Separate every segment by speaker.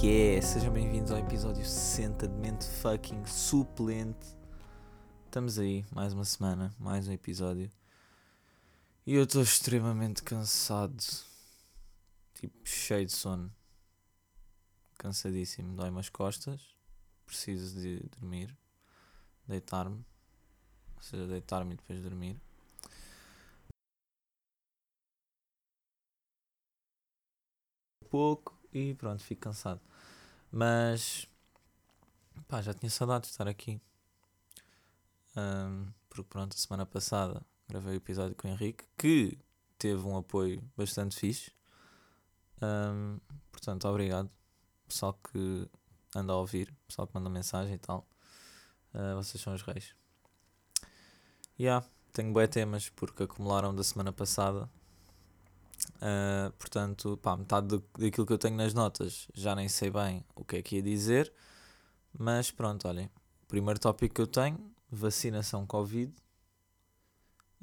Speaker 1: que é? Sejam bem-vindos ao episódio 60 de Mente Fucking Suplente. Estamos aí, mais uma semana, mais um episódio. E eu estou extremamente cansado. Tipo, cheio de sono. Cansadíssimo. Dói-me as costas. Preciso de dormir. Deitar-me. Ou seja, deitar-me e depois dormir. pouco e pronto, fico cansado. Mas pá, já tinha saudade de estar aqui. Um, porque pronto, a semana passada gravei o episódio com o Henrique que teve um apoio bastante fixe. Um, portanto, obrigado. Pessoal que anda a ouvir, pessoal que manda mensagem e tal. Uh, vocês são os reis. Yeah, tenho bons temas porque acumularam da semana passada Uh, portanto, pá, metade do, daquilo que eu tenho nas notas já nem sei bem que é que ia dizer. Mas pronto, olhem. Primeiro tópico que eu tenho: vacinação Covid.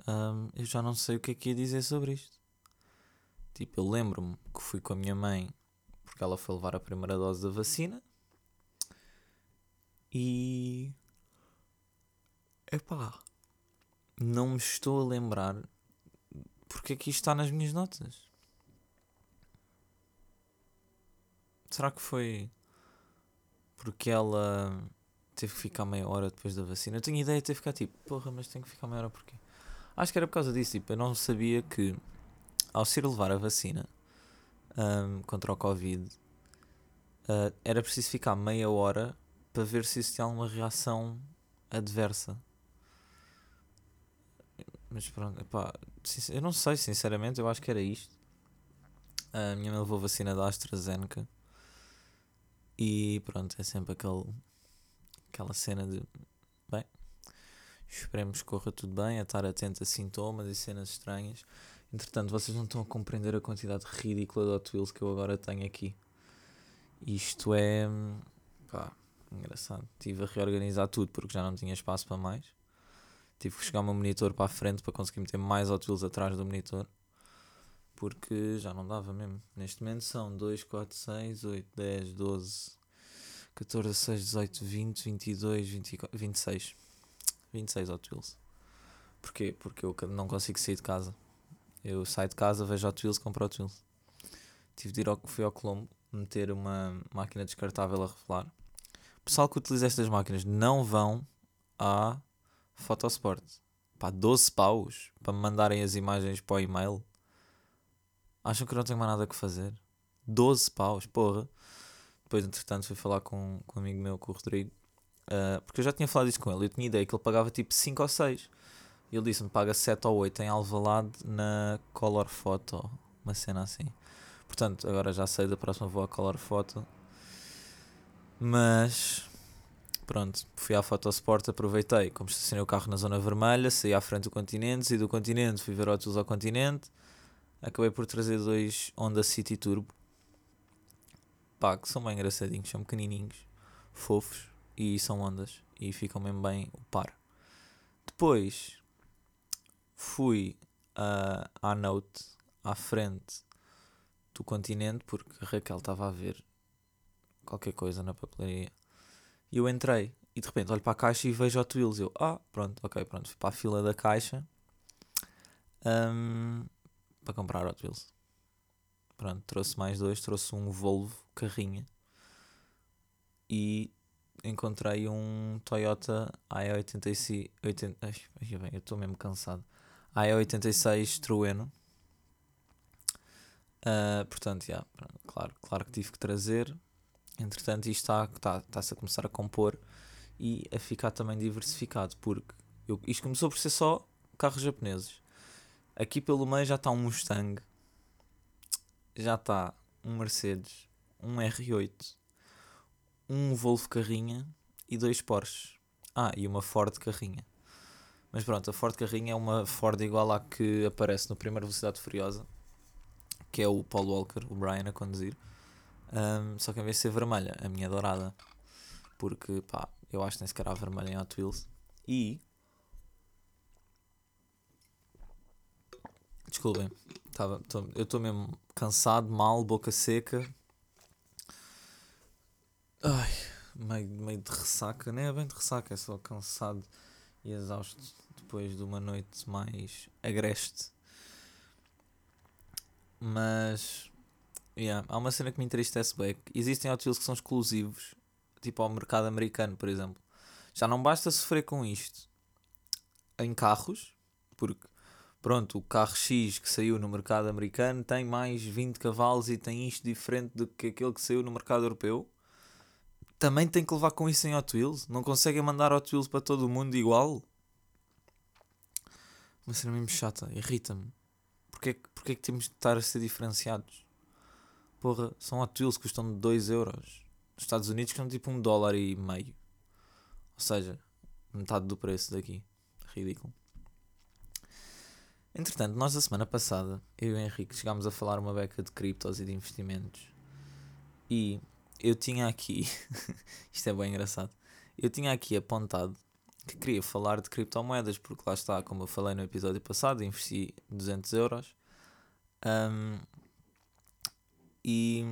Speaker 1: Um, eu já não sei o que é que ia dizer sobre isto. Tipo, eu lembro-me que fui com a minha mãe porque ela foi levar a primeira dose da vacina. E. Epá. Não me estou a lembrar porque é que isto está nas minhas notas? Será que foi porque ela teve que ficar meia hora depois da vacina? Eu tinha ideia de ter ficado tipo, porra, mas tenho que ficar meia hora porquê? Acho que era por causa disso, tipo, eu não sabia que ao ser levar a vacina um, contra o Covid uh, era preciso ficar meia hora para ver se existia alguma reação adversa. Mas pronto, epá, eu não sei, sinceramente, eu acho que era isto. A minha mãe levou vacina da AstraZeneca. E pronto, é sempre aquele, aquela cena de. Bem, esperemos que corra tudo bem, a estar atento a sintomas e cenas estranhas. Entretanto, vocês não estão a compreender a quantidade ridícula de Hot Wheels que eu agora tenho aqui. Isto é. pá, engraçado. Estive a reorganizar tudo porque já não tinha espaço para mais. Tive que chegar o meu monitor para a frente para conseguir meter mais Hot Wheels atrás do monitor. Porque já não dava mesmo. Neste momento são 2, 4, 6, 8, 10, 12, 14, 16, 18, 20, 22, 24, 26. 26 Hot Wheels. Porquê? Porque eu não consigo sair de casa. Eu saio de casa, vejo Hot Wheels, compro Hot Wheels. Tive de ir ao, fui ao Colombo meter uma máquina descartável a revelar. O pessoal que utiliza estas máquinas não vão a Fotosport. Pá, 12 paus para me mandarem as imagens para o e-mail. Acham que não tenho mais nada que fazer? 12 paus, porra. Depois, entretanto, fui falar com, com um amigo meu, com o Rodrigo. Uh, porque eu já tinha falado isso com ele. Eu tinha ideia que ele pagava tipo 5 ou 6. E ele disse-me paga 7 ou 8 em Alvalade na Color Photo. Uma cena assim. Portanto, agora já sei da próxima vou a Color Photo. Mas Pronto, fui à Fotosport, aproveitei, como estacionei o carro na zona vermelha, saí à frente do continente, saí do continente, fui ver outros ao continente, acabei por trazer dois Honda City Turbo, pá, que são bem engraçadinhos, são pequenininhos, fofos, e são ondas, e ficam mesmo bem o par. Depois, fui uh, à Note, à frente do continente, porque a Raquel estava a ver qualquer coisa na papelaria e eu entrei e de repente olho para a caixa e vejo Hot Wheels. Eu, ah, pronto, ok, pronto. Fui para a fila da caixa um, para comprar Hot Wheels. Pronto, trouxe mais dois. Trouxe um Volvo carrinha e encontrei um Toyota AE86. 80, ai, bem, eu estou mesmo cansado. AE86 Trueno. Uh, portanto, yeah, claro, claro que tive que trazer. Entretanto, isto está-se está, está a começar a compor e a ficar também diversificado, porque eu, isto começou por ser só carros japoneses. Aqui pelo meio já está um Mustang, já está um Mercedes, um R8, um Volvo carrinha e dois Porsches. Ah, e uma Ford carrinha. Mas pronto, a Ford carrinha é uma Ford igual à que aparece no primeiro Velocidade Furiosa, que é o Paul Walker, o Brian a conduzir. Um, só que em vez de ser vermelha, a minha é dourada. Porque, pá, eu acho que nem sequer há vermelha em Hot Wheels. E. Desculpem, tava, tô, eu estou mesmo cansado, mal, boca seca. Ai, meio, meio de ressaca, nem é bem de ressaca, é só cansado e exausto depois de uma noite mais agreste. Mas, yeah, há uma cena que me entristece bem. Existem Hot Wheels que são exclusivos, tipo ao mercado americano, por exemplo. Já não basta sofrer com isto em carros, porque pronto, o carro X que saiu no mercado americano tem mais 20 cavalos e tem isto diferente do que aquele que saiu no mercado europeu. Também tem que levar com isso em Hot Wheels. Não conseguem mandar Hot Wheels para todo o mundo igual. Uma cena mesmo chata, irrita-me. Porquê, porquê que temos de estar a ser diferenciados? Porra, são Hot Wheels que custam 2 euros. Nos Estados Unidos custam tipo um dólar e meio. Ou seja, metade do preço daqui. Ridículo. Entretanto, nós a semana passada, eu e o Henrique, chegámos a falar uma beca de criptos e de investimentos. E eu tinha aqui, isto é bem engraçado, eu tinha aqui apontado que queria falar de criptomoedas, porque lá está, como eu falei no episódio passado, investi 200 euros. Um, e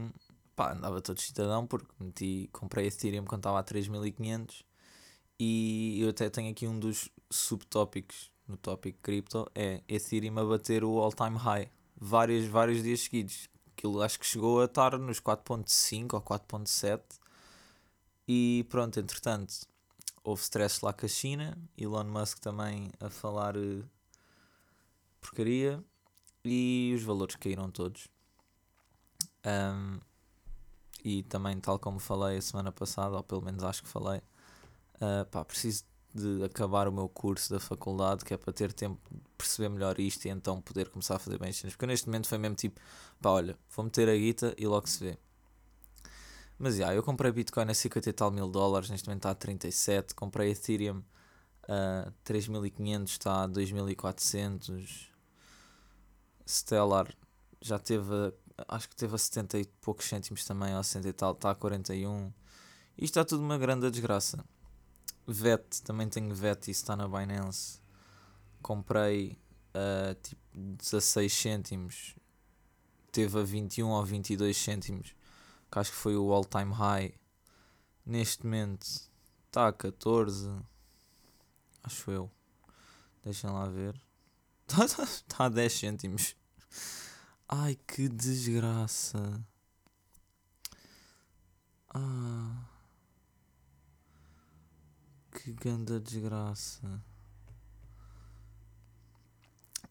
Speaker 1: pá, andava todo cidadão porque meti, comprei Ethereum quando estava a 3500 e eu até tenho aqui um dos subtópicos no tópico cripto é Ethereum a bater o all-time high vários, vários dias seguidos. Aquilo acho que chegou a estar nos 4.5 ou 4.7 e pronto, entretanto houve stress lá com a China, Elon Musk também a falar uh, porcaria e os valores caíram todos. Um, e também, tal como falei a semana passada, ou pelo menos acho que falei, uh, pá, preciso de acabar o meu curso da faculdade, que é para ter tempo de perceber melhor isto e então poder começar a fazer bem as cenas. Porque neste momento foi mesmo tipo, pá, olha, vou meter a guita e logo se vê. Mas já, yeah, eu comprei Bitcoin a 50 e tal mil dólares, neste momento está a 37. Comprei Ethereum a 3500, está a 2400. Stellar já teve, acho que teve a 70 e poucos cêntimos também, ou a 60 e tal, está a 41. Isto está tudo uma grande desgraça. VET, também tenho VET e está na Binance. Comprei a tipo 16 cêntimos, teve a 21 ou 22 cêntimos que acho que foi o all time high. Neste momento está a 14, acho eu. Deixem lá ver. Está a 10 cêntimos. Ai que desgraça. Ah. Que ganda desgraça.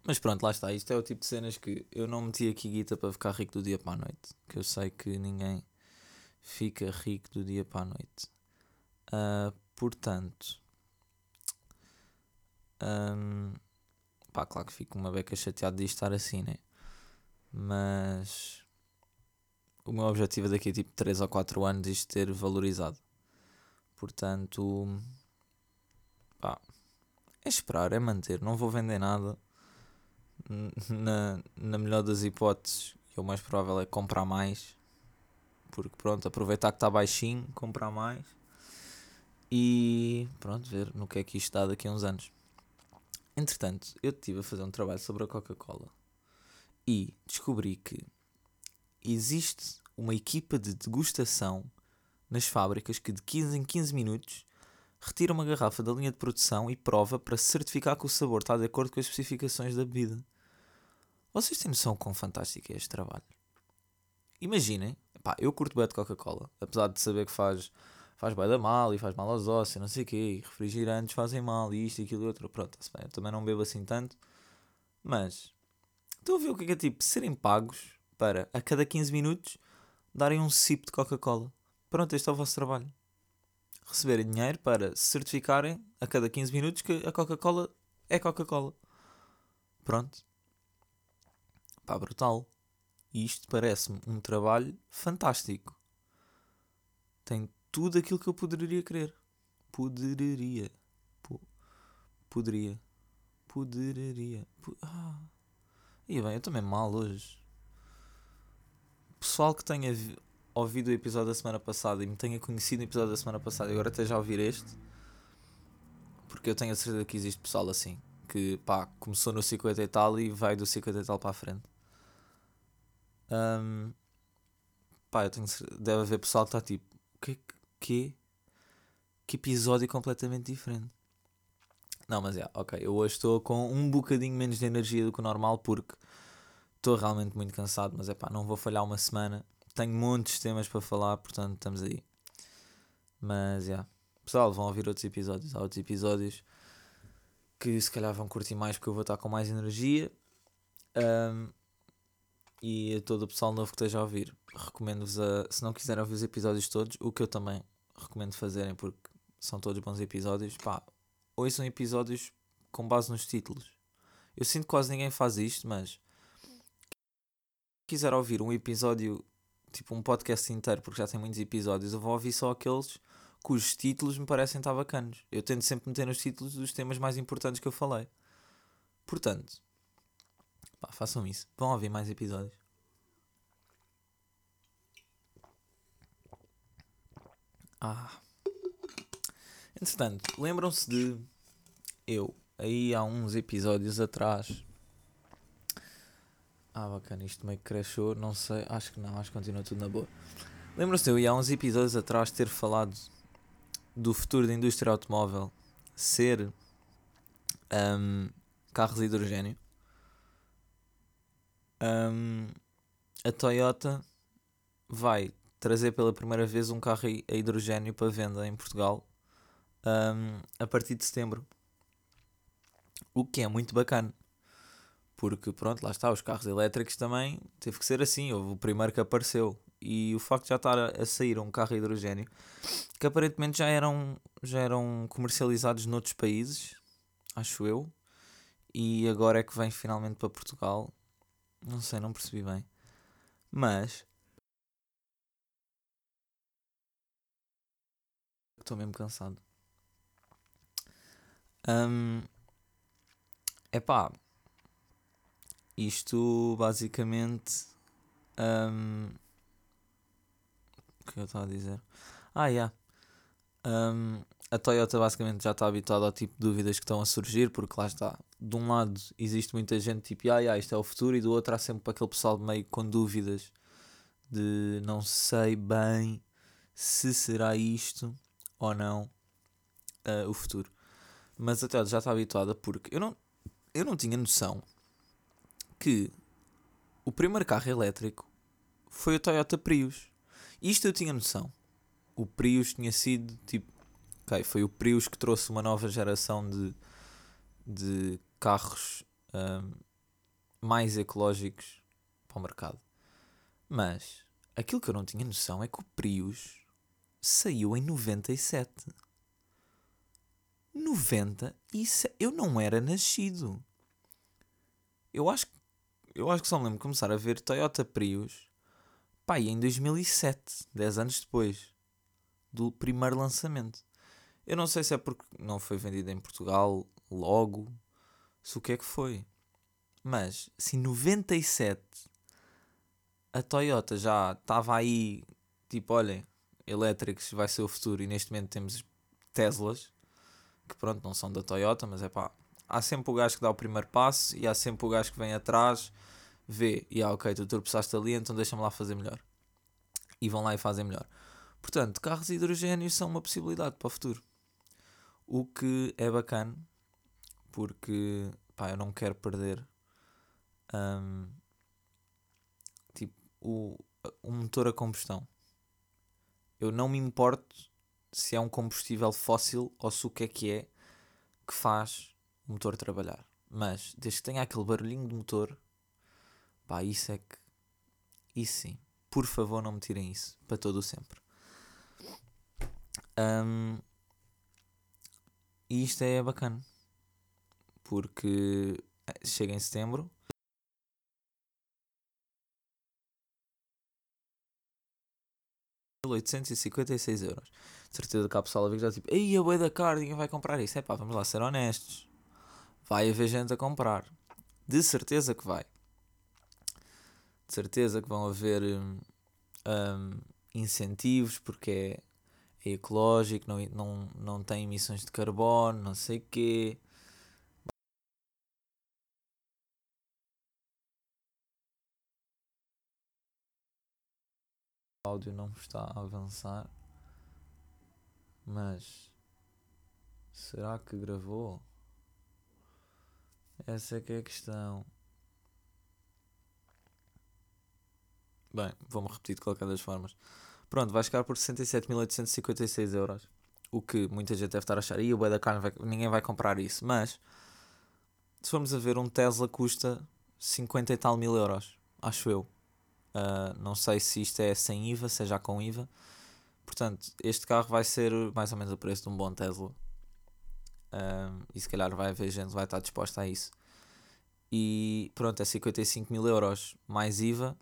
Speaker 1: Mas pronto, lá está. Isto é o tipo de cenas que eu não meti aqui guita para ficar rico do dia para a noite. Que eu sei que ninguém fica rico do dia para a noite. Uh, portanto, um, pá, claro que fico uma beca chateado de estar assim, né? Mas o meu objetivo daqui a tipo 3 ou 4 anos é isto ter valorizado. Portanto, é esperar, é manter. Não vou vender nada. Na, na melhor das hipóteses, o mais provável é comprar mais porque pronto, aproveitar que está baixinho, comprar mais e pronto, ver no que é que isto dá daqui a uns anos. Entretanto, eu estive a fazer um trabalho sobre a Coca-Cola e descobri que existe uma equipa de degustação nas fábricas que de 15 em 15 minutos retira uma garrafa da linha de produção e prova para certificar que o sabor está de acordo com as especificações da bebida. Vocês têm noção quão fantástico é este trabalho? Imaginem pá, eu curto bem de Coca-Cola, apesar de saber que faz, faz bem da mal e faz mal aos ossos, não sei o quê, e refrigerantes fazem mal, e isto e aquilo e outro. Pronto, bem, eu também não bebo assim tanto, mas estou a ver o que é, que é tipo serem pagos para a cada 15 minutos darem um sip de Coca-Cola. Pronto, este é o vosso trabalho. Receberem dinheiro para certificarem a cada 15 minutos que a Coca-Cola é Coca-Cola. Pronto. Pá, brutal. Isto parece-me um trabalho fantástico. Tem tudo aquilo que eu poderia querer. Poderia. Po poderia. Poderia. Po ah. E bem, eu também mal hoje. Pessoal que tenha ouvido o episódio da semana passada e me tenha conhecido no episódio da semana passada e agora esteja a ouvir este, porque eu tenho a certeza que existe pessoal assim, que pá, começou no 50 e tal e vai do 50 e tal para a frente. Um, pá, eu tenho, deve haver pessoal que está tipo: que, é que, que que episódio completamente diferente. Não, mas é, ok. Eu hoje estou com um bocadinho menos de energia do que o normal porque estou realmente muito cansado, mas é pá, não vou falhar uma semana. Tenho muitos temas para falar, portanto estamos aí. Mas. Yeah. Pessoal, vão ouvir outros episódios. Há outros episódios que se calhar vão curtir mais porque eu vou estar com mais energia. Um, e a todo o pessoal novo que esteja a ouvir, recomendo-vos a, se não quiserem ouvir os episódios todos, o que eu também recomendo fazerem porque são todos bons episódios, pá, ouçam episódios com base nos títulos. Eu sinto que quase ninguém faz isto, mas quiser ouvir um episódio, tipo um podcast inteiro, porque já tem muitos episódios, eu vou ouvir só aqueles cujos títulos me parecem estar bacanos. Eu tento sempre meter nos títulos os temas mais importantes que eu falei. Portanto, pá, façam isso. Vão ouvir mais episódios. Ah. Entretanto, lembram-se de eu, aí há uns episódios atrás. Ah, bacana, isto meio que cresceu, não sei, acho que não, acho que continua tudo na boa. Lembram-se eu, e há uns episódios atrás, ter falado do futuro da indústria automóvel ser um, carros de hidrogênio? Um, a Toyota vai trazer pela primeira vez um carro a hidrogênio para venda em Portugal um, a partir de setembro. O que é muito bacana. Porque, pronto, lá está, os carros elétricos também teve que ser assim. Houve o primeiro que apareceu. E o facto de já estar a, sair um carro a hidrogênio, que aparentemente já eram, já eram comercializados noutros países, acho eu, e agora é que vem finalmente para Portugal. Não sei, não percebi bem. Mas. Estou mesmo cansado. Um, epá, isto basicamente. Um, o que eu estava a dizer? Ah, yeah. Um, a Toyota basicamente já está habituada ao tipo de dúvidas que estão a surgir, porque lá está. De um lado existe muita gente tipo, ah, yeah, isto é o futuro, e do outro há sempre aquele pessoal meio com dúvidas de não sei bem se será isto ou não uh, o futuro. Mas a Toyota já está habituada porque eu não, eu não tinha noção que o primeiro carro elétrico foi o Toyota Prius. Isto eu tinha noção. O Prius tinha sido tipo. Ok, foi o Prius que trouxe uma nova geração de, de carros um, mais ecológicos para o mercado. Mas aquilo que eu não tinha noção é que o Prius saiu em 97. 97. Eu não era nascido. Eu acho, eu acho que só me lembro de começar a ver Toyota Prius pá, em 2007, 10 anos depois do primeiro lançamento. Eu não sei se é porque não foi vendido em Portugal logo, se o que é que foi. Mas, se em 97 a Toyota já estava aí, tipo, olhem, elétricos vai ser o futuro e neste momento temos Teslas, que pronto, não são da Toyota, mas é pá, há sempre o gajo que dá o primeiro passo e há sempre o gajo que vem atrás, vê, e ah, ok, tu tropeçaste ali, então deixa-me lá fazer melhor. E vão lá e fazem melhor. Portanto, carros de hidrogênio são uma possibilidade para o futuro. O que é bacana, porque pá, eu não quero perder um, tipo, o, o motor a combustão. Eu não me importo se é um combustível fóssil ou se o que é que é que faz o motor trabalhar. Mas desde que tenha aquele barulhinho de motor, pá, isso é que. Isso sim. Por favor, não me tirem isso para todo o sempre. Um, e isto é bacana porque eh, chega em setembro. $856 euros certeza que há pessoal a ver que já tipo, ei, a boi da cara, ninguém vai comprar isso. É pá, vamos lá ser honestos. Vai haver gente a comprar. De certeza que vai. De certeza que vão haver um, um, incentivos porque é, é, ecológico, não, não, não tem emissões de carbono, não sei o quê. O áudio não está a avançar. Mas será que gravou? Essa que é a questão. Bem, vou-me repetir de qualquer das formas. Pronto, vai chegar por 67.856 euros. O que muita gente deve estar a achar. E o bué da carne, vai, ninguém vai comprar isso. Mas, se formos a ver, um Tesla custa 50 e tal mil euros. Acho eu. Uh, não sei se isto é sem IVA, se é já com IVA. Portanto, este carro vai ser mais ou menos o preço de um bom Tesla. Uh, e se calhar vai haver gente que vai estar disposta a isso. E pronto, é 55 mil euros mais IVA.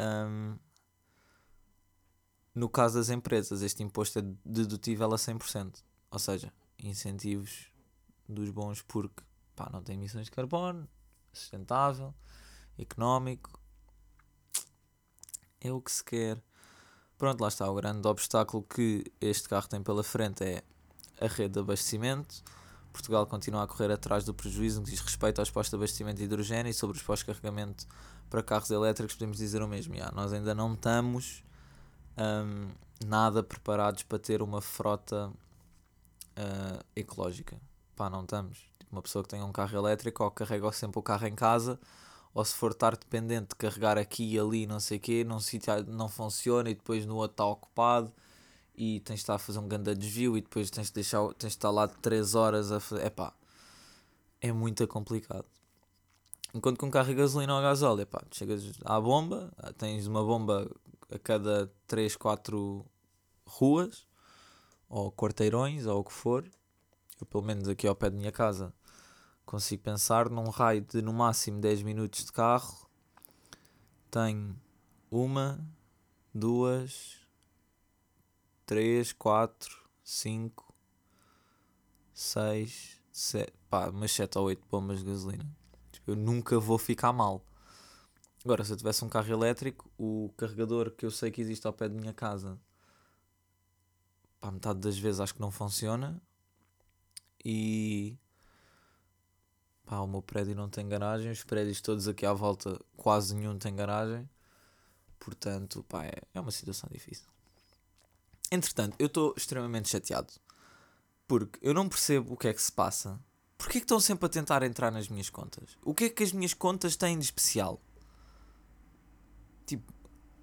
Speaker 1: Um, no caso das empresas, este imposto é dedutível a 100%. Ou seja, incentivos dos bons porque pá, não tem emissões de carbono, sustentável, económico. É o que se quer. Pronto, lá está. O grande obstáculo que este carro tem pela frente é a rede de abastecimento. Portugal continua a correr atrás do prejuízo no que diz respeito aos postos de abastecimento de hidrogênio e sobre os postos de carregamento para carros elétricos, podemos dizer o mesmo. Nós ainda não estamos um, nada preparados para ter uma frota uh, ecológica. Pá, não estamos. Tipo, uma pessoa que tem um carro elétrico ou carrega sempre o carro em casa, ou se for estar dependente de carregar aqui e ali, não sei o quê, num sítio não funciona e depois no outro está ocupado e tens de estar a fazer um grande desvio e depois tens de, deixar, tens de estar lá 3 horas a fazer. Epá, é muito complicado. Enquanto com um carro a gasolina ou a gasóleo, epá, chegas à bomba, tens uma bomba a cada 3, 4 ruas, ou quarteirões, ou o que for. Eu, pelo menos aqui ao pé da minha casa, consigo pensar num raio de no máximo 10 minutos de carro. Tenho uma, duas, três, quatro, cinco, seis, sete, pá, umas 7 ou 8 bombas de gasolina. Tipo, eu nunca vou ficar mal. Agora, se eu tivesse um carro elétrico, o carregador que eu sei que existe ao pé da minha casa, pá, metade das vezes acho que não funciona. E pá, o meu prédio não tem garagem, os prédios todos aqui à volta, quase nenhum tem garagem. Portanto, pá, é, é uma situação difícil. Entretanto, eu estou extremamente chateado. Porque eu não percebo o que é que se passa. Porquê que estão sempre a tentar entrar nas minhas contas? O que é que as minhas contas têm de especial? Tipo,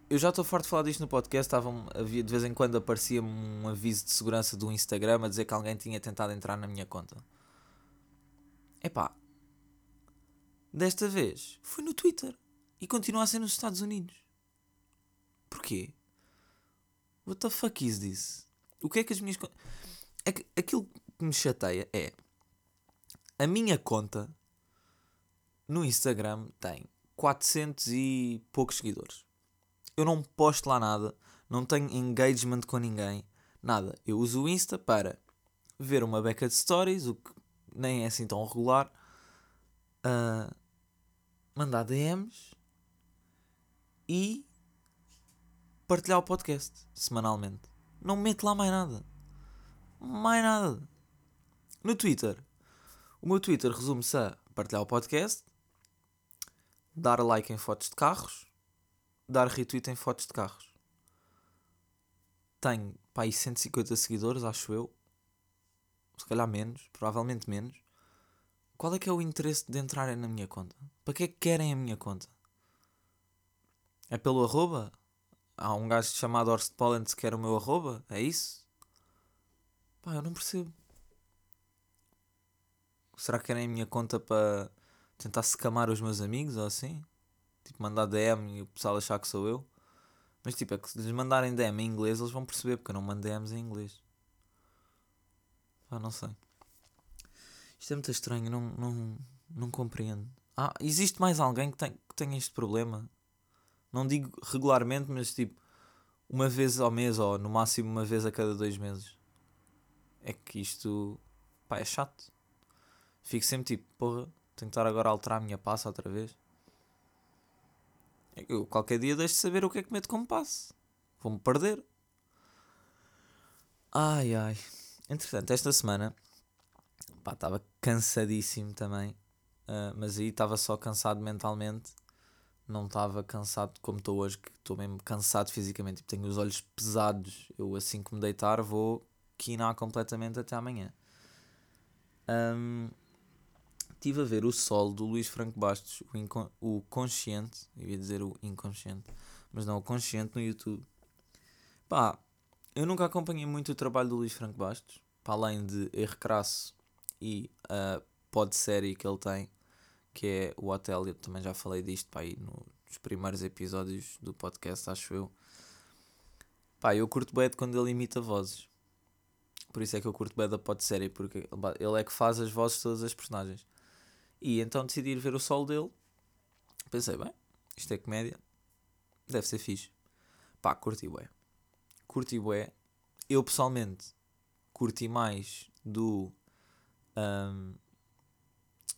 Speaker 1: eu já estou farto de falar disto no podcast. Estavam, havia, de vez em quando aparecia-me um aviso de segurança do Instagram a dizer que alguém tinha tentado entrar na minha conta. Epá, desta vez foi no Twitter e continua a ser nos Estados Unidos. Porquê? What the fuck is this? O que é que as minhas. É aquilo que me chateia é. A minha conta no Instagram tem 400 e poucos seguidores. Eu não posto lá nada, não tenho engagement com ninguém, nada. Eu uso o Insta para ver uma beca de stories, o que nem é assim tão regular, uh, mandar DMs e partilhar o podcast semanalmente. Não meto lá mais nada. Mais nada. No Twitter. O meu Twitter resume-se a partilhar o podcast, dar like em fotos de carros, dar retweet em fotos de carros. Tenho pá, aí 150 seguidores, acho eu. Se calhar menos, provavelmente menos. Qual é que é o interesse de entrarem na minha conta? Para que é que querem a minha conta? É pelo arroba? Há um gajo chamado Horst Pollens que quer o meu arroba? É isso? Pá, eu não percebo. Será que querem a minha conta para tentar secamar os meus amigos ou assim. Tipo, mandar DM e o pessoal achar que sou eu. Mas tipo, é que se lhes mandarem DM em inglês, eles vão perceber, porque eu não mando DMs em inglês. Ah, não sei. Isto é muito estranho, não, não, não compreendo. Ah, existe mais alguém que, tem, que tenha este problema? Não digo regularmente, mas tipo, uma vez ao mês ou no máximo uma vez a cada dois meses. É que isto, pá, é chato. Fico sempre tipo, porra, tenho que estar agora a alterar a minha passa outra vez. Eu qualquer dia deixo de saber o que é que meto como passe. Vou-me perder. Ai ai. Entretanto, esta semana estava cansadíssimo também. Uh, mas aí estava só cansado mentalmente. Não estava cansado como estou hoje, que estou mesmo cansado fisicamente. Tipo, tenho os olhos pesados. Eu assim que me deitar vou quinar completamente até amanhã. Um, estive a ver o Sol do Luís Franco Bastos, o, o Consciente, eu ia dizer o Inconsciente, mas não, o Consciente no YouTube. Pá, eu nunca acompanhei muito o trabalho do Luís Franco Bastos, para além de Erro Crasso e a pod série que ele tem, que é o Hotel, eu também já falei disto pá, aí nos primeiros episódios do podcast, acho eu. Pá, eu curto bem quando ele imita vozes. Por isso é que eu curto bem da pod série, porque ele é que faz as vozes de todas as personagens. E então decidi ir ver o solo dele. Pensei, bem, isto é comédia, deve ser fixe. Pá, curti bué. Curti bué. Eu pessoalmente curti mais do. Um,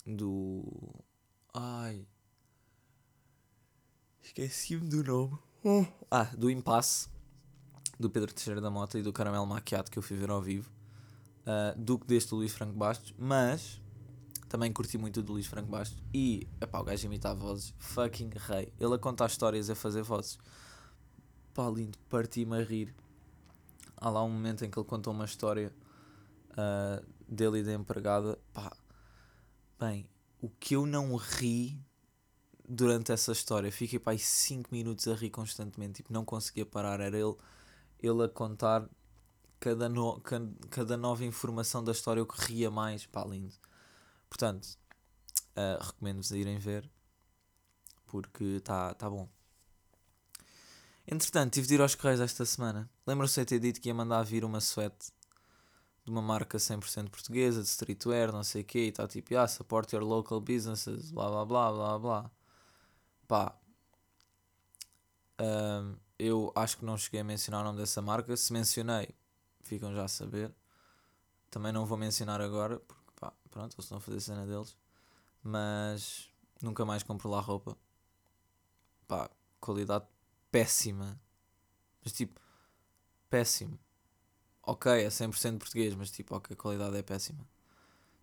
Speaker 1: do. Ai. Esqueci-me do nome. Ah, do Impasse. Do Pedro Teixeira da Mota e do Caramelo Maquiado que eu fui ver ao vivo. Uh, do que deste Luís Franco Bastos. Mas também curti muito do Luís Franco Bastos. E, epá, o gajo imita vozes. Fucking rei. Ele a contar histórias, a fazer vozes. Pá, lindo. Parti-me a rir. Há lá um momento em que ele contou uma história uh, dele e da empregada. Pá, bem, o que eu não ri durante essa história, fiquei pá, 5 minutos a rir constantemente. Tipo, não conseguia parar. Era ele, ele a contar cada, no, cada, cada nova informação da história, eu que ria mais. Pá, lindo. Portanto, uh, recomendo-vos a irem ver porque está tá bom. Entretanto, tive de ir aos Correios esta semana. Lembram-se de ter dito que ia mandar vir uma suéte de uma marca 100% portuguesa, de streetwear, não sei o quê, e está tipo, ah, support your local businesses, blá blá blá blá blá. Pá, um, eu acho que não cheguei a mencionar o nome dessa marca. Se mencionei, ficam já a saber. Também não vou mencionar agora, porque pá, pronto, eles estão a fazer cena deles. Mas nunca mais compro lá roupa. Pá, qualidade péssima. Mas tipo, péssimo. Ok, é 100% português, mas tipo, ok, a qualidade é péssima.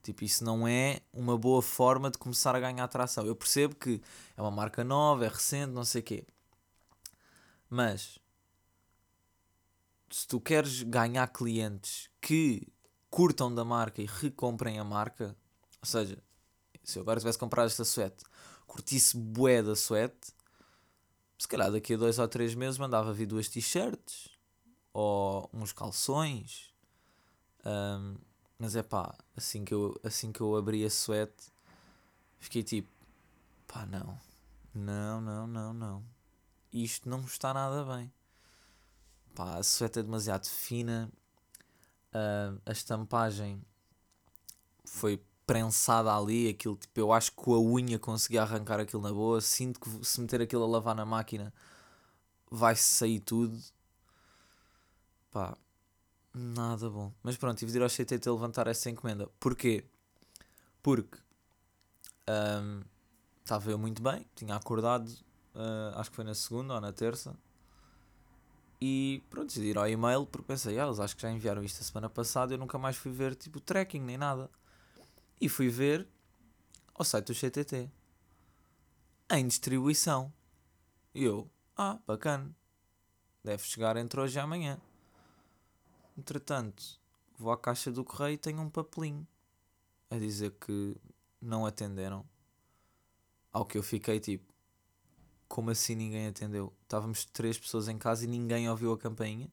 Speaker 1: Tipo, isso não é uma boa forma de começar a ganhar atração. Eu percebo que é uma marca nova, é recente, não sei o quê. Mas se tu queres ganhar clientes que curtam da marca e recomprem a marca, ou seja, se eu agora tivesse comprado esta suéte, curtisse bué da suéte, se calhar daqui a dois ou três meses mandava vir duas t-shirts ou uns calções. Um, mas é pá, assim que eu, assim que eu abri a suéte, fiquei tipo, pá, não, não, não, não, não. Isto não está nada bem. Pá, a suéte é demasiado fina, uh, a estampagem foi prensada ali, aquilo tipo, eu acho que com a unha consegui arrancar aquilo na boa, sinto que se meter aquilo a lavar na máquina vai sair tudo. Pá, nada bom. Mas pronto, tive de ir ao CTT levantar essa encomenda. Porquê? Porque estava um, eu muito bem, tinha acordado, uh, acho que foi na segunda ou na terça. E pronto, decidi ir ao e-mail porque pensei, ah, eles acho que já enviaram isto a semana passada. Eu nunca mais fui ver tipo tracking nem nada. E fui ver ao site do CTT em distribuição. E eu, ah, bacana, deve chegar entre hoje e amanhã. Entretanto, vou à caixa do correio e tenho um papelinho a dizer que não atenderam. Ao que eu fiquei tipo, como assim ninguém atendeu? Estávamos três pessoas em casa e ninguém ouviu a campainha?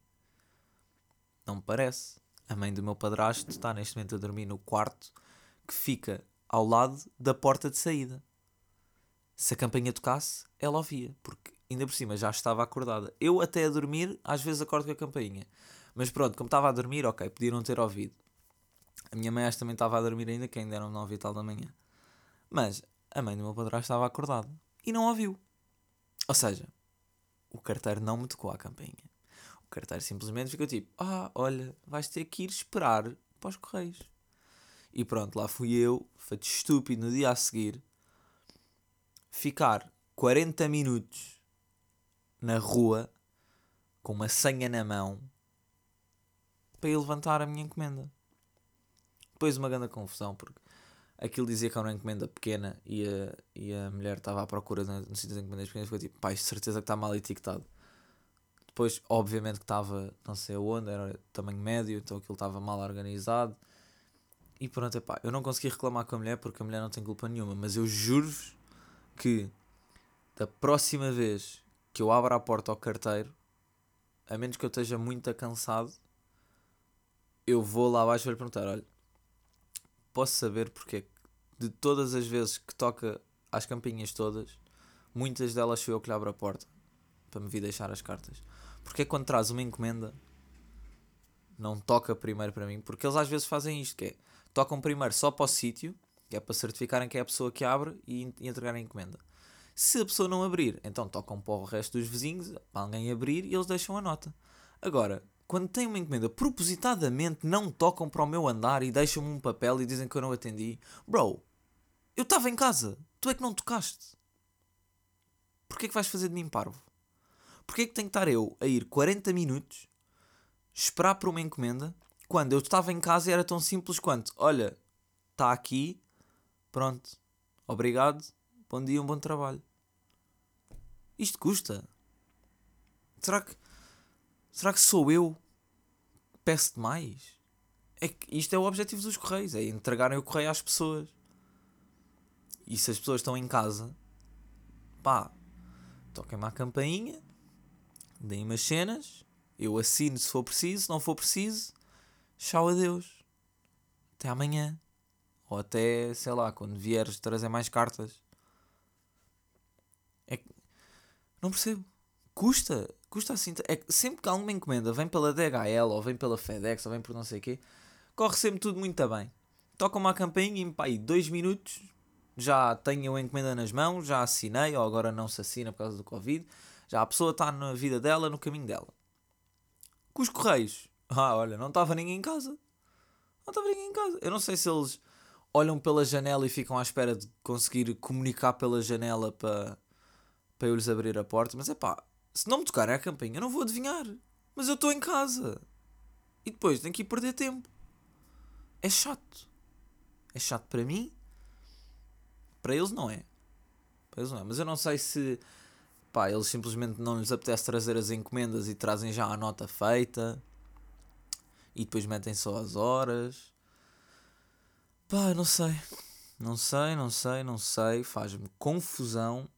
Speaker 1: Não me parece. A mãe do meu padrasto está neste momento a dormir no quarto que fica ao lado da porta de saída. Se a campainha tocasse, ela ouvia, porque ainda por cima já estava acordada. Eu até a dormir, às vezes acordo com a campainha. Mas pronto, como estava a dormir, ok, podiam ter ouvido. A minha mãe também estava a dormir ainda, que ainda eram nove e tal da manhã. Mas a mãe do meu padrasto estava acordada e não ouviu. Ou seja, o carteiro não me tocou a campainha. O carteiro simplesmente ficou tipo: Ah, olha, vais ter que ir esperar para os correios. E pronto, lá fui eu, feito estúpido no dia a seguir, ficar 40 minutos na rua com uma senha na mão para ir levantar a minha encomenda. Depois uma grande confusão, porque aquilo dizia que era uma encomenda pequena e a, e a mulher estava à procura no sítio das encomendas pequenas. Ficou tipo, pá, isto certeza que está mal etiquetado. depois, obviamente, que estava, não sei aonde, era tamanho médio, então aquilo estava mal organizado. E pronto, epá, eu não consegui reclamar com a mulher porque a mulher não tem culpa nenhuma, mas eu juro-vos que da próxima vez que eu abro a porta ao carteiro, a menos que eu esteja muito cansado, eu vou lá abaixo vou lhe perguntar: olha, posso saber porque é de todas as vezes que toca às campinhas todas, muitas delas fui eu que lhe abro a porta para me vir deixar as cartas. Porque é quando traz uma encomenda, não toca primeiro para mim, porque eles às vezes fazem isto, que é tocam primeiro só para o sítio, que é para certificarem que é a pessoa que abre e, e entregar a encomenda. Se a pessoa não abrir, então tocam para o resto dos vizinhos, para alguém abrir e eles deixam a nota. Agora, quando têm uma encomenda, propositadamente não tocam para o meu andar e deixam-me um papel e dizem que eu não atendi. Bro, eu estava em casa, tu é que não tocaste. Porquê é que vais fazer de mim parvo? Porquê é que tenho que estar eu a ir 40 minutos esperar por uma encomenda quando eu estava em casa e era tão simples quanto: olha, está aqui, pronto, obrigado, bom dia, um bom trabalho. Isto custa. Será que. Será que sou eu que peço demais? É que isto é o objetivo dos correios, é entregarem o correio às pessoas. E se as pessoas estão em casa, pá, toquem-me a campainha, deem umas cenas, eu assino se for preciso, se não for preciso, tchau adeus. Até amanhã. Ou até, sei lá, quando vieres trazer mais cartas. É que. Não percebo. Custa. Custa assim. É sempre que alguma encomenda vem pela DHL ou vem pela FedEx ou vem por não sei o quê, corre sempre tudo muito bem. Tocam uma campainha e pá, aí dois minutos já tenho a encomenda nas mãos, já assinei, ou agora não se assina por causa do Covid. Já a pessoa está na vida dela, no caminho dela. Com os correios, ah, olha, não estava ninguém em casa. Não estava ninguém em casa. Eu não sei se eles olham pela janela e ficam à espera de conseguir comunicar pela janela para, para eu lhes abrir a porta, mas é pá, se não me tocarem a campainha, eu não vou adivinhar. Mas eu estou em casa. E depois tenho que ir perder tempo. É chato. É chato para mim. Para eles não é. Para eles não é. Mas eu não sei se pá, eles simplesmente não lhes apetece trazer as encomendas e trazem já a nota feita e depois metem só as horas. Pá, não sei. Não sei, não sei, não sei. Faz-me confusão,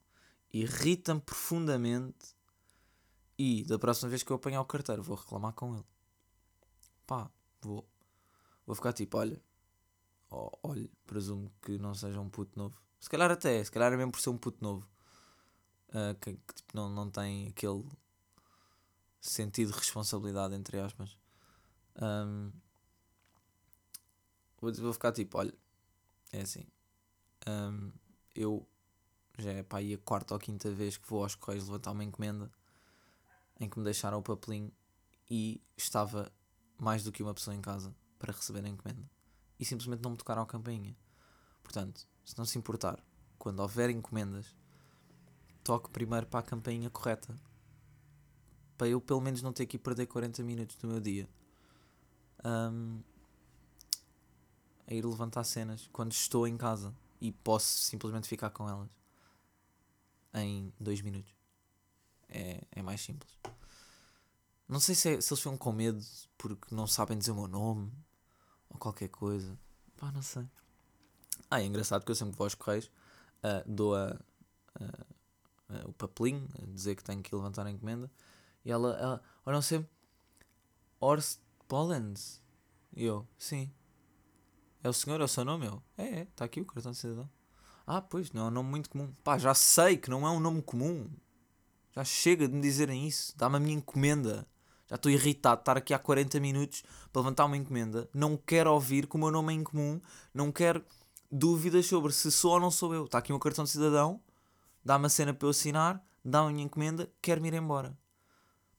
Speaker 1: irrita-me profundamente. E da próxima vez que eu apanhar o carteiro, vou reclamar com ele. Pá, vou. Vou ficar tipo, olha. Oh, olha, presumo que não seja um puto novo. Se calhar até, se calhar é mesmo por ser um puto novo. Uh, que, que tipo, não, não tem aquele sentido de responsabilidade, entre aspas. Um, vou, vou ficar tipo, olha, é assim. Um, eu já é para aí a quarta ou quinta vez que vou aos Correios levantar uma encomenda em que me deixaram o papelinho e estava mais do que uma pessoa em casa para receber a encomenda e simplesmente não me tocaram a campainha. Portanto, se não se importar, quando houver encomendas, toque primeiro para a campainha correta para eu pelo menos não ter que perder 40 minutos do meu dia um, a ir levantar cenas quando estou em casa e posso simplesmente ficar com elas em dois minutos. É, é mais simples. Não sei se, é, se eles ficam com medo porque não sabem dizer o meu nome ou qualquer coisa. Pá, não sei. Ah, é engraçado que eu sempre vou aos correios, uh, dou a, o papelinho, a dizer que tenho que levantar a encomenda, e ela, ela olham sempre Horst Pollens. E eu, sim. É o senhor, é o seu nome? Eu, é, é, está aqui o cartão de cidadão. Ah, pois, não é um nome muito comum. Pá, já sei que não é um nome comum. Já chega de me dizerem isso. Dá-me a minha encomenda. Já estou irritado de estar aqui há 40 minutos para levantar uma encomenda. Não quero ouvir que o meu nome é incomum. Não quero dúvidas sobre se sou ou não sou eu. Está aqui o meu cartão de cidadão. Dá-me a cena para eu assinar. Dá-me a minha encomenda. Quero-me ir embora.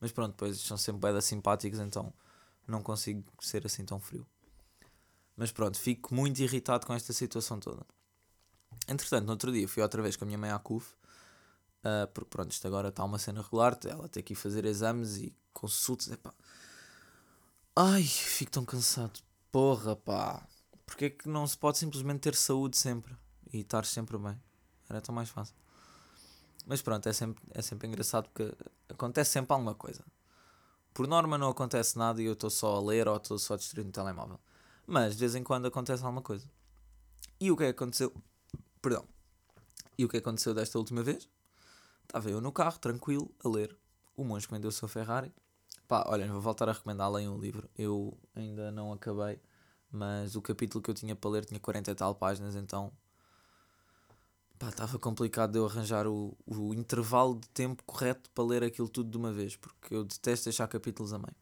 Speaker 1: Mas pronto, depois são sempre bem simpáticos, então não consigo ser assim tão frio. Mas pronto, fico muito irritado com esta situação toda. Entretanto, no outro dia fui outra vez com a minha mãe à CUF, uh, porque pronto, isto agora está uma cena regular, ela tem que ir fazer exames e consultas, epá. Ai, fico tão cansado. Porra, pá. Porquê é que não se pode simplesmente ter saúde sempre e estar sempre bem? Era tão mais fácil. Mas pronto, é sempre, é sempre engraçado porque acontece sempre alguma coisa. Por norma não acontece nada e eu estou só a ler ou estou só distraído no telemóvel. Mas de vez em quando acontece alguma coisa. E o que é que aconteceu? Perdão. E o que aconteceu desta última vez? Estava eu no carro, tranquilo, a ler. O monge que vendeu o seu Ferrari. Pá, olha, vou voltar a recomendar além o livro. Eu ainda não acabei, mas o capítulo que eu tinha para ler tinha 40 e tal páginas, então pá, estava complicado de eu arranjar o, o intervalo de tempo correto para ler aquilo tudo de uma vez, porque eu detesto deixar capítulos a meio.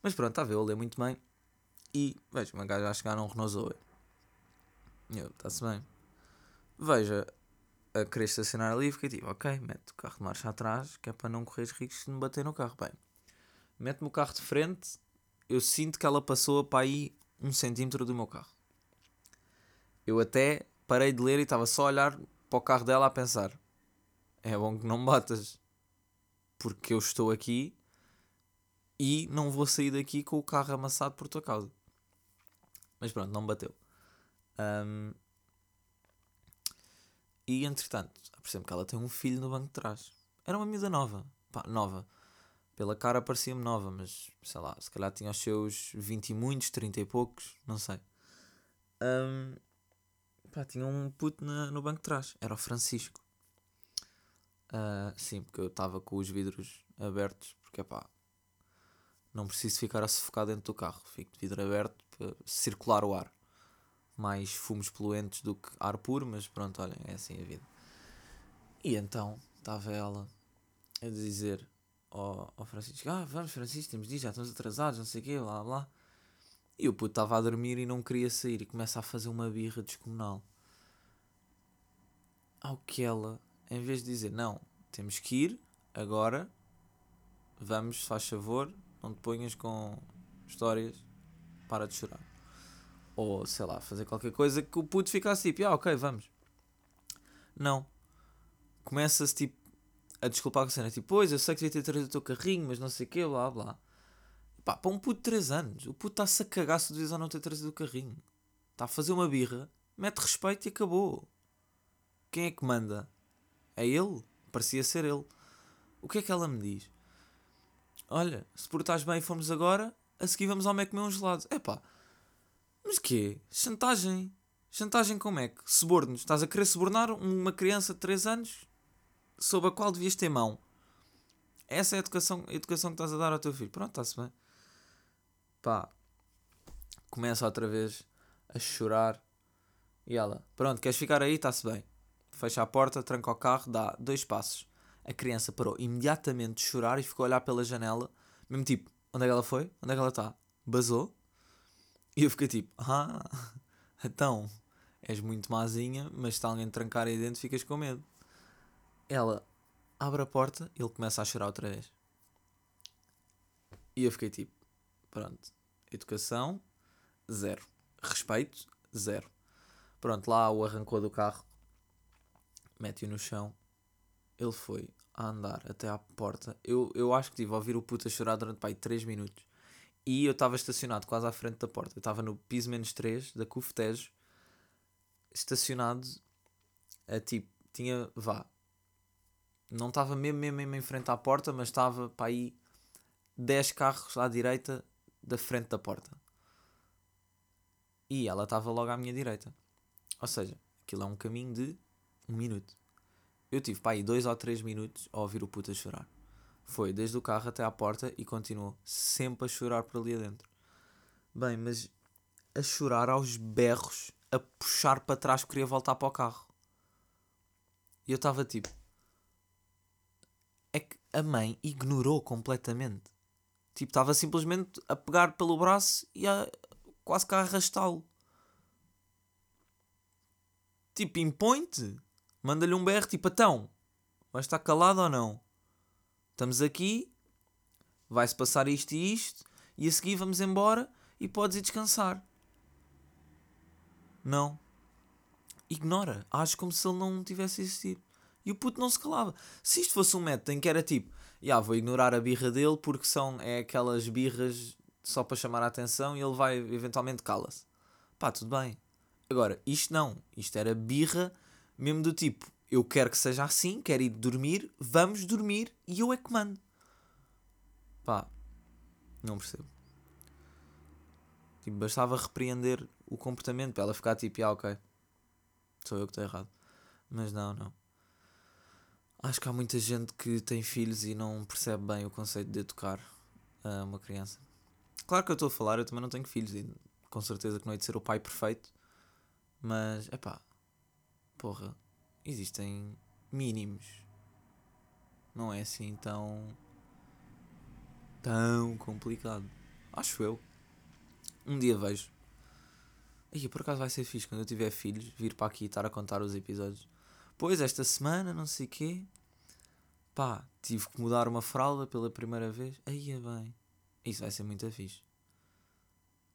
Speaker 1: Mas pronto, está a ver, eu leio muito bem. E vejo uma gaja a chegar num Renault Zoe. Eu, está-se bem. Veja a querer estacionar ali fiquei tipo, ok, mete o carro de marcha atrás, que é para não correr riscos de me bater no carro. Bem, mete-me o carro de frente, eu sinto que ela passou para aí um centímetro do meu carro. Eu até parei de ler e estava só a olhar para o carro dela a pensar: é bom que não me batas, porque eu estou aqui e não vou sair daqui com o carro amassado por tua causa. Mas pronto, não me bateu. Um, e entretanto, percebo que ela tem um filho no banco de trás. Era uma miúda nova. Pá, nova. Pela cara parecia-me nova, mas sei lá, se calhar tinha os seus 20 e muitos, 30 e poucos, não sei. Um, pá, tinha um puto na, no banco de trás. Era o Francisco. Uh, sim, porque eu estava com os vidros abertos, porque pá, não preciso ficar a sufocar dentro do carro. Fico de vidro aberto para circular o ar mais fumos poluentes do que ar puro, mas pronto, olhem, é assim a vida. E então estava ela a dizer ao, ao Francisco: Ah, vamos, Francisco, temos de ir, já estamos atrasados, não sei o quê, blá blá. E o puto estava a dormir e não queria sair e começa a fazer uma birra descomunal. Ao que ela, em vez de dizer: Não, temos que ir agora, vamos, faz favor, não te ponhas com histórias, para de chorar ou sei lá, fazer qualquer coisa que o puto ficasse tipo, ah, ok, vamos. Não. Começa-se tipo a desculpar com a cena, tipo, pois eu sei que devia ter trazido o teu carrinho, mas não sei o quê, blá blá. Pá, para um puto de 3 anos, o puto está-se a cagar se ou não ter trazido o carrinho. Está a fazer uma birra, mete respeito e acabou. Quem é que manda? É ele? Parecia ser ele. O que é que ela me diz? Olha, se portares bem e formos agora, a seguir vamos ao Mac comer um gelado. É pá, mas quê? Chantagem. Chantagem como é que? Subornos. Estás a querer subornar uma criança de 3 anos sobre a qual devias ter mão. Essa é a educação, a educação que estás a dar ao teu filho. Pronto, está-se bem. Pá. Começa outra vez a chorar. E ela, pronto, queres ficar aí? Está-se bem. Fecha a porta, tranca o carro, dá dois passos. A criança parou imediatamente de chorar e ficou a olhar pela janela. Mesmo tipo, onde é que ela foi? Onde é que ela está? Basou? E eu fiquei tipo, ah, então, és muito mazinha, mas se alguém te trancar aí dentro ficas com medo. Ela abre a porta ele começa a chorar outra vez. E eu fiquei tipo, pronto, educação, zero. Respeito, zero. Pronto, lá o arrancou do carro, mete-o no chão. Ele foi a andar até à porta. Eu, eu acho que tive a ouvir o puto a chorar durante pai 3 minutos. E eu estava estacionado quase à frente da porta. Eu estava no piso menos 3 da CUF Tejo, estacionado a tipo, tinha, vá, não estava mesmo, mesmo, mesmo em frente à porta, mas estava para aí 10 carros à direita da frente da porta. E ela estava logo à minha direita. Ou seja, aquilo é um caminho de um minuto. Eu tive para aí 2 ou 3 minutos a ouvir o puto a chorar. Foi desde o carro até à porta e continuou sempre a chorar por ali adentro. Bem, mas a chorar aos berros, a puxar para trás, queria voltar para o carro. E eu estava tipo. É que a mãe ignorou completamente. Tipo, estava simplesmente a pegar pelo braço e a quase que a arrastá-lo. Tipo, impõe-te. Manda-lhe um berro, tipo, então, vais estar calado ou não? Estamos aqui, vai-se passar isto e isto, e a seguir vamos embora e podes ir descansar. Não. Ignora. Age como se ele não tivesse existido. E o puto não se calava. Se isto fosse um método em que era tipo, yeah, vou ignorar a birra dele porque são é aquelas birras só para chamar a atenção e ele vai eventualmente cala-se. Pá, tudo bem. Agora, isto não. Isto era birra mesmo do tipo, eu quero que seja assim, quero ir dormir, vamos dormir e eu é que mando. Pá, Não percebo. Tipo, bastava repreender o comportamento para ela ficar tipo, ah, ok, sou eu que estou errado. Mas não, não. Acho que há muita gente que tem filhos e não percebe bem o conceito de educar a uma criança. Claro que eu estou a falar, eu também não tenho filhos e com certeza que não hei de ser o pai perfeito. Mas, é porra, existem mínimos. Não é assim tão. tão complicado. Acho eu. Um dia vejo. E por acaso vai ser fixe quando eu tiver filhos vir para aqui e estar a contar os episódios. Pois, esta semana, não sei quê. Pá, tive que mudar uma fralda pela primeira vez. Aí é bem. Isso vai ser muito fixe.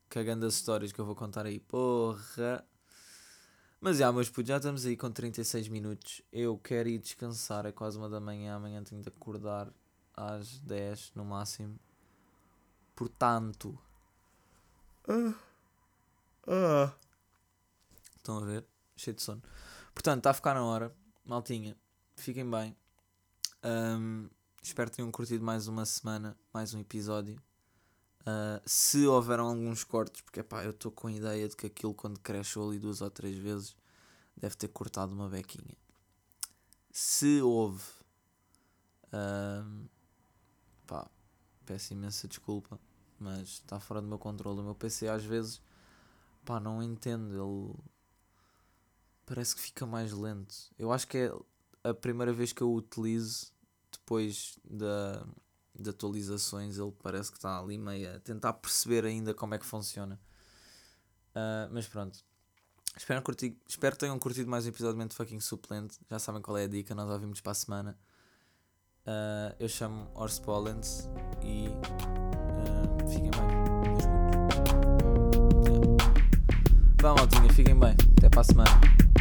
Speaker 1: Cagando as histórias que eu vou contar aí. Porra! Mas já, meus putos, já estamos aí com 36 minutos. Eu quero ir descansar, é quase uma da manhã. Amanhã tenho de acordar às 10 no máximo. Portanto. Ah. Ah. Estão a ver? Cheio de sono. Portanto, está a ficar na hora. Maltinha, fiquem bem. Um, espero que tenham curtido mais uma semana, mais um episódio. Uh, se houveram alguns cortes, porque pá, eu estou com a ideia de que aquilo quando cresce ali duas ou três vezes deve ter cortado uma bequinha. Se houve, uh, pá, peço imensa desculpa, mas está fora do meu controle. O meu PC às vezes, pá, não entendo, ele parece que fica mais lento. Eu acho que é a primeira vez que eu o utilizo depois da de atualizações, ele parece que está ali meio a tentar perceber ainda como é que funciona. Uh, mas pronto. Espero, curtir, espero que tenham curtido mais um episódio de fucking suplente. Já sabem qual é a dica, nós ouvimos para a semana. Uh, eu chamo Horse Pollens e uh, fiquem bem. Vá maltinha, fiquem bem. Até para a semana.